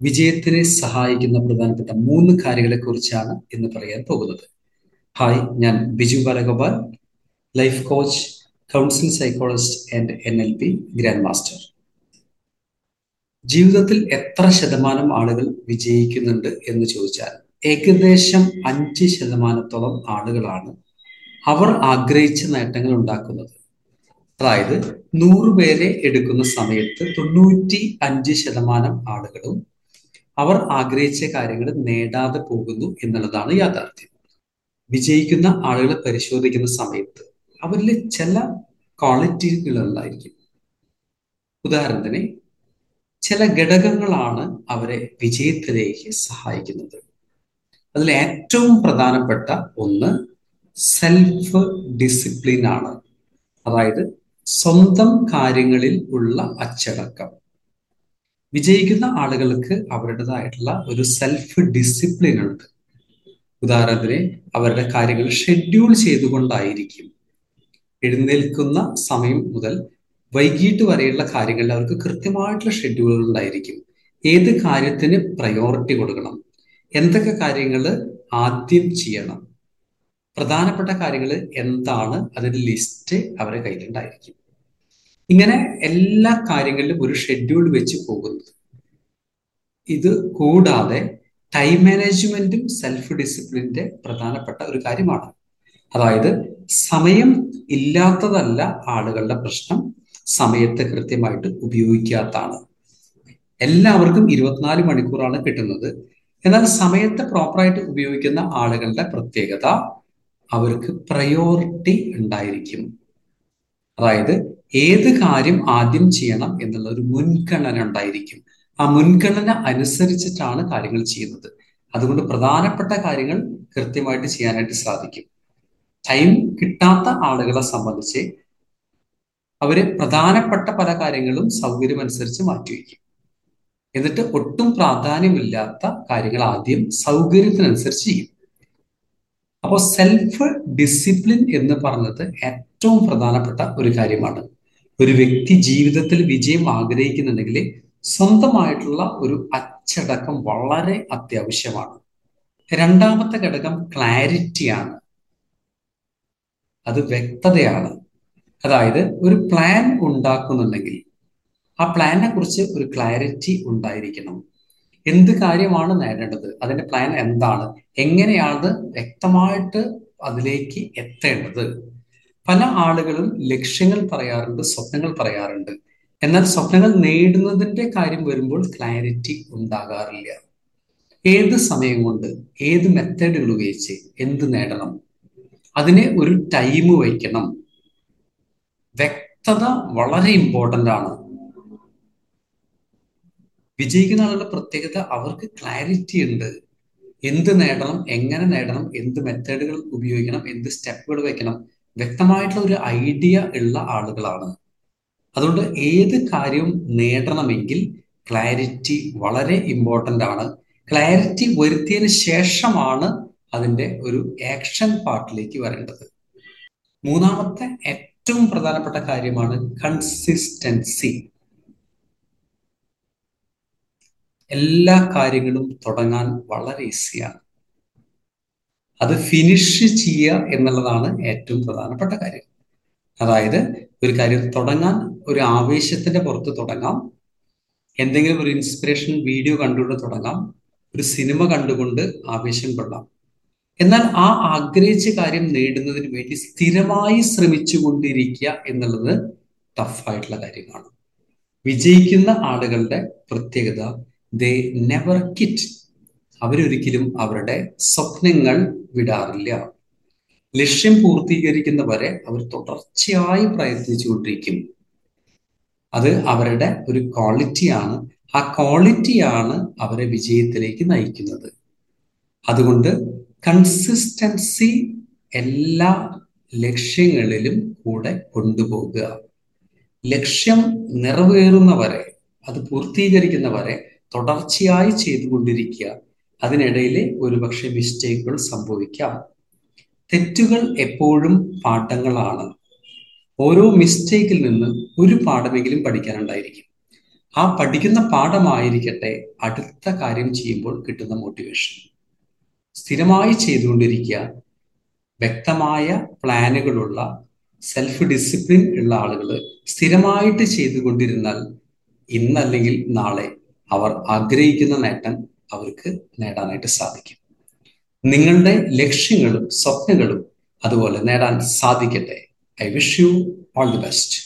വിജയത്തിനെ സഹായിക്കുന്ന പ്രധാനപ്പെട്ട മൂന്ന് കാര്യങ്ങളെ കുറിച്ചാണ് ഇന്ന് പറയാൻ പോകുന്നത്. ഹായ് ഞാൻ Biju Balagopal life coach council psychologist and N L P grand master ജീവിതത്തിൽ എത്ര ശതമാനം ആളുകൾ വിജയിക്കുന്നുണ്ട് എന്ന് ചോദിച്ചാൽ ഏകദേശം അഞ്ച് ശതമാനത്തോളം ആളുകളാണ് അവർ ആഗ്രഹിച്ച നേട്ടങ്ങൾ ഉണ്ടാക്കുന്നത്. അതായത് നൂറ് പേരെ എടുക്കുന്ന സമയത്ത് തൊണ്ണൂറ്റി അഞ്ച് ശതമാനം ആളുകളും അവർ ആഗ്രഹിച്ച കാര്യങ്ങൾ നേടാതെ പോകുന്നു എന്നുള്ളതാണ് യാഥാർത്ഥ്യം. വിജയിക്കുന്ന ആളുകളെ പരിശോധിക്കുന്ന സമയത്ത് അവരിൽ ചില ക്വാളിറ്റികൾ ഉണ്ടായിരിക്കും ഉദാഹരണത്തിന് ചില ഘടകങ്ങളാണ് അവരെ വിജയത്തിലേക്ക് സഹായിക്കുന്നത്. അതിൽ ഏറ്റവും പ്രധാനപ്പെട്ട ഒന്ന് സെൽഫ് ഡിസിപ്ലിൻ ആണ്. അതായത് സ്വന്തം കാര്യങ്ങളിൽ ഉള്ള അച്ചടക്കം. വിജയിക്കുന്ന ആളുകൾക്ക് അവരുടേതായിട്ടുള്ള ഒരു സെൽഫ് ഡിസിപ്ലിൻ ഉണ്ട്. ഉദാഹരണത്തിന് അവരുടെ കാര്യങ്ങൾ ഷെഡ്യൂൾ ചെയ്തുകൊണ്ടായിരിക്കും എഴുന്നേൽക്കുന്ന സമയം മുതൽ വൈകിട്ട് വരെയുള്ള കാര്യങ്ങളിൽ അവർക്ക് കൃത്യമായിട്ടുള്ള ഷെഡ്യൂളുകൾ ഉണ്ടായിരിക്കും. ഏത് കാര്യത്തിന് പ്രയോറിറ്റി കൊടുക്കണം? എന്തൊക്കെ കാര്യങ്ങൾ ആദ്യം ചെയ്യണം? പ്രധാനപ്പെട്ട കാര്യങ്ങൾ എന്താണ്? അതിന്റെ ലിസ്റ്റ് അവരുടെ കയ്യിലുണ്ടായിരിക്കും. ഇങ്ങനെ എല്ലാ കാര്യങ്ങളിലും ഒരു ഷെഡ്യൂൾ വെച്ച് പോകുന്നത് ഇത് കൂടാതെ ടൈം മാനേജ്മെന്റും സെൽഫ് ഡിസിപ്ലിന്റെ പ്രധാനപ്പെട്ട ഒരു കാര്യമാണ്. അതായത് സമയം ഇല്ലാത്തതല്ല ആളുകളുടെ പ്രശ്നം സമയത്തെ കൃത്യമായിട്ട് ഉപയോഗിക്കാത്താണ് എല്ലാവർക്കും ഇരുപത്തിനാല് മണിക്കൂറാണ് കിട്ടുന്നത്. എന്നാൽ സമയത്തെ പ്രോപ്പറായിട്ട് ഉപയോഗിക്കുന്ന ആളുകളുടെ പ്രത്യേകത അവർക്ക് പ്രയോറിറ്റി ഉണ്ടായിരിക്കും. അതായത് ഏത് കാര്യം ആദ്യം ചെയ്യണം എന്നുള്ള ഒരു മുൻഗണന ഉണ്ടായിരിക്കും. ആ മുൻഗണന അനുസരിച്ചിട്ടാണ് കാര്യങ്ങൾ ചെയ്യുന്നത്. അതുകൊണ്ട് പ്രധാനപ്പെട്ട കാര്യങ്ങൾ കൃത്യമായിട്ട് ചെയ്യാനായിട്ട് സാധിക്കും. ടൈം കിട്ടാത്ത ആളുകളെ സംബന്ധിച്ച് അവർ പ്രധാനപ്പെട്ട പല കാര്യങ്ങളും സൗകര്യം അനുസരിച്ച് മാറ്റിവെക്കും എന്നിട്ട് ഒട്ടും പ്രാധാന്യമില്ലാത്ത കാര്യങ്ങൾ ആദ്യം സൗകര്യത്തിനനുസരിച്ച് ചെയ്യും. അപ്പോൾ സെൽഫ് ഡിസിപ്ലിൻ എന്ന് പറഞ്ഞത് ഏറ്റവും പ്രധാനപ്പെട്ട ഒരു കാര്യമാണ്. ഒരു വ്യക്തി ജീവിതത്തിൽ വിജയം ആഗ്രഹിക്കുന്നുണ്ടെങ്കിൽ സ്വന്തമായിട്ടുള്ള ഒരു അച്ചടക്കം വളരെ അത്യാവശ്യമാണ്. രണ്ടാമത്തെ ഘടകം ക്ലാരിറ്റിയാണ് അത് വ്യക്തതയാണ്. അതായത് ഒരു പ്ലാൻ ഉണ്ടാക്കുന്നുണ്ടെങ്കിൽ ആ പ്ലാനിനെ കുറിച്ച് ഒരു ക്ലാരിറ്റി ഉണ്ടായിരിക്കണം. എന്ത് കാര്യമാണ് നേടേണ്ടത്? അതിന്റെ പ്ലാൻ എന്താണ്? എങ്ങനെയാണ് വ്യക്തമായിട്ട് അതിലേക്ക് എത്തേണ്ടത്? പല ആളുകളും ലക്ഷ്യങ്ങൾ പറയാറുണ്ട് സ്വപ്നങ്ങൾ പറയാറുണ്ട്. എന്നാൽ സ്വപ്നങ്ങൾ നേടുന്നതിന്റെ കാര്യം വരുമ്പോൾ ക്ലാരിറ്റി ഉണ്ടാകാറില്ല. ഏത് സമയം കൊണ്ട് ഏത് മെത്തേഡുകൾ ഉപയോഗിച്ച് എന്ത് നേടണം? അതിനെ ഒരു ടൈം വയ്ക്കണം. വ്യക്തത വളരെ ഇമ്പോർട്ടന്റ് ആണ്. വിജയിക്കുന്ന ആളുടെ പ്രത്യേകത അവർക്ക് ക്ലാരിറ്റി ഉണ്ട്. എന്ത് നേടണം എങ്ങനെ നേടണം എന്ത് മെത്തേഡുകൾ ഉപയോഗിക്കണം എന്ത് സ്റ്റെപ്പുകൾ വെക്കണം വ്യക്തമായിട്ടുള്ള ഒരു ഐഡിയ ഉള്ള ആളുകളാണ്. അതുകൊണ്ട് ഏത് കാര്യവും നേടണമെങ്കിൽ ക്ലാരിറ്റി വളരെ ഇമ്പോർട്ടന്റ് ആണ്. ക്ലാരിറ്റി വരുത്തിയതിന് ശേഷമാണ് അതിന്റെ ഒരു ആക്ഷൻ പാർട്ടിലേക്ക് വരേണ്ടത്. മൂന്നാമത്തെ ഏറ്റവും പ്രധാനപ്പെട്ട കാര്യമാണ് കൺസിസ്റ്റൻസി എല്ലാ കാര്യങ്ങളും തുടങ്ങാൻ വളരെ ഈസിയാണ്. അത് ഫിനിഷ് ചെയ്യുക എന്നുള്ളതാണ് ഏറ്റവും പ്രധാനപ്പെട്ട കാര്യം. അതായത് ഒരു കാര്യം തുടങ്ങാൻ ഒരു ആവേശത്തിന്റെ പുറത്ത് തുടങ്ങാം. എന്തെങ്കിലും ഒരു ഇൻസ്പിറേഷൻ വീഡിയോ കണ്ടുകൊണ്ട് തുടങ്ങാം. ഒരു സിനിമ കണ്ടുകൊണ്ട് ആവേശം കൊള്ളാം. എന്നാൽ ആ ആഗ്രഹിച്ച കാര്യം നേടുന്നതിന് വേണ്ടി സ്ഥിരമായി ശ്രമിച്ചു കൊണ്ടിരിക്കുക എന്നുള്ളത് ടഫായിട്ടുള്ള കാര്യമാണ്. വിജയിക്കുന്ന ആളുകളുടെ പ്രത്യേകത ദേ നെവർ കിറ്റ് അവരൊരിക്കലും അവരുടെ സ്വപ്നങ്ങൾ വിടാറില്ല. ലക്ഷ്യം പൂർത്തീകരിക്കുന്നവരെ അവർ തുടർച്ചയായി പ്രയത്നിച്ചുകൊണ്ടിരിക്കും. അത് അവരുടെ ഒരു ക്വാളിറ്റിയാണ്. ആ ക്വാളിറ്റിയാണ് അവരെ വിജയത്തിലേക്ക് നയിക്കുന്നത്. അതുകൊണ്ട് കൺസിസ്റ്റൻസി എല്ലാ ലക്ഷ്യങ്ങളിലും കൂടെ കൊണ്ടുപോകുക. ലക്ഷ്യം നിറവേറുന്നവരെ അത് പൂർത്തീകരിക്കുന്നവരെ തുടർച്ചയായി ചെയ്തുകൊണ്ടിരിക്കുക. അതിനിടയിൽ ഒരുപക്ഷെ മിസ്റ്റേക്കുകൾ സംഭവിക്കാം. തെറ്റുകൾ എപ്പോഴും പാഠങ്ങളാണ്. ഓരോ മിസ്റ്റേക്കിൽ നിന്ന് ഒരു പാഠമെങ്കിലും പഠിക്കാനുണ്ടായിരിക്കും. ആ പഠിക്കുന്ന പാഠമായിരിക്കട്ടെ അടുത്ത കാര്യം ചെയ്യുമ്പോൾ കിട്ടുന്ന മോട്ടിവേഷൻ സ്ഥിരമായി ചെയ്തുകൊണ്ടിരിക്കുക വ്യക്തമായ പ്ലാനുകളുള്ള സെൽഫ് ഡിസിപ്ലിൻ ഉള്ള ആളുകൾ സ്ഥിരമായിട്ട് ചെയ്തുകൊണ്ടിരുന്നാൽ ഇന്നല്ലെങ്കിൽ നാളെ അവർ ആഗ്രഹിക്കുന്ന നേട്ടം അവർക്ക് നേടാനായിട്ട് സാധിക്കും. നിങ്ങളുടെ ലക്ഷ്യങ്ങളും സ്വപ്നങ്ങളും അതുപോലെ നേടാൻ സാധിക്കട്ടെ. I wish you all the best